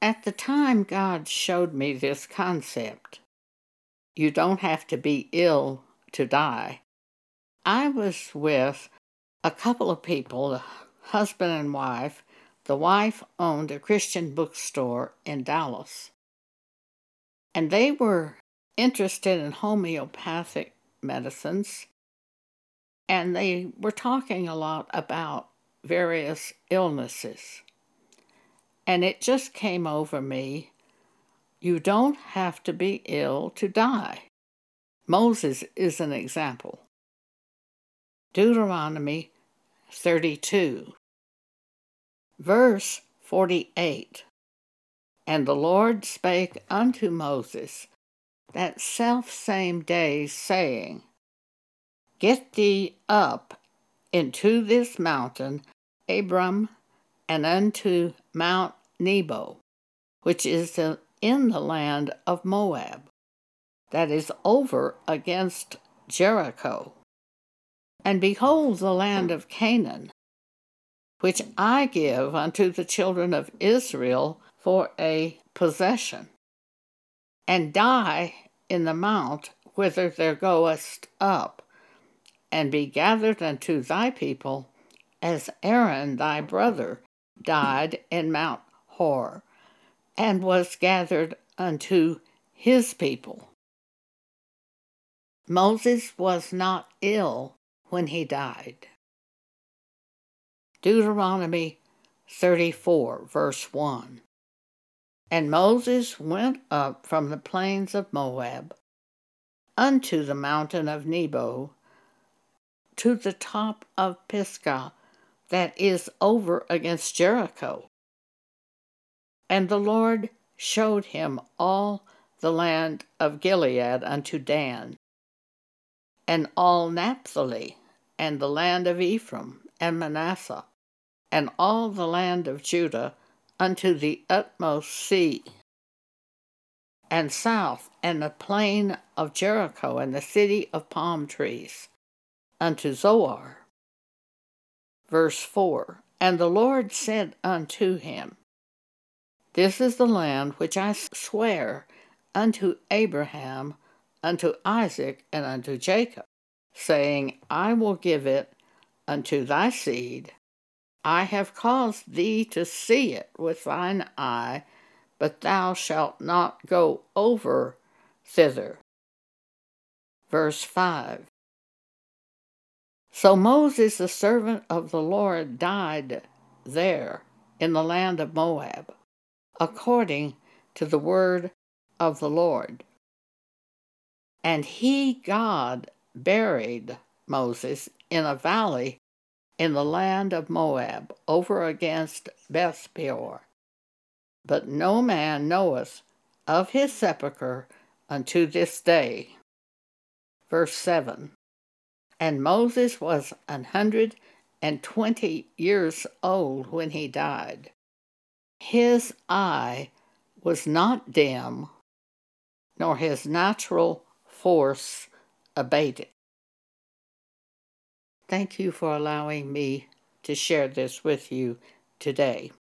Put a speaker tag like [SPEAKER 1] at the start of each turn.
[SPEAKER 1] At the time God showed me this concept, you don't have to be ill to die. I was with a couple of people, husband and wife. The wife owned a Christian bookstore in Dallas. And they were interested in homeopathic medicines. And they were talking a lot about various illnesses. And it just came over me you don't have to be ill to die. Moses is an example. Deuteronomy 32, verse 48. And the Lord spake unto Moses that self same day, saying, Get thee up into this mountain, Abarim, and unto Mount Nebo, which is in the land of Moab, that is over against Jericho. And behold the land of Canaan, which I give unto the children of Israel for a possession, and die in the mount whither thou goest up, and be gathered unto thy people, as Aaron thy brother died in Mount And was gathered unto his people. Moses was not ill when he died. Deuteronomy 34, verse 1. And Moses went up from the plains of Moab unto the mountain of Nebo to the top of Pisgah that is over against Jericho. And the Lord showed him all the land of Gilead unto Dan, and all Naphtali, and the land of Ephraim and Manasseh, and all the land of Judah unto the utmost sea, and south, and the plain of Jericho, and the city of palm trees, unto Zoar. Verse 4 And the Lord said unto him, this is the land which I swear unto Abraham, unto Isaac, and unto Jacob, saying, I will give it unto thy seed. I have caused thee to see it with thine eye, but thou shalt not go over thither. Verse 5 So Moses, the servant of the Lord, died there in the land of Moab according to the word of the Lord. And he, God, buried Moses in a valley in the land of Moab, over against Beth Peor. But no man knoweth of his sepulchre unto this day. Verse 7 And Moses was an hundred and twenty years old when he died. His eye was not dim, nor his natural force abated. Thank you for allowing me to share this with you today.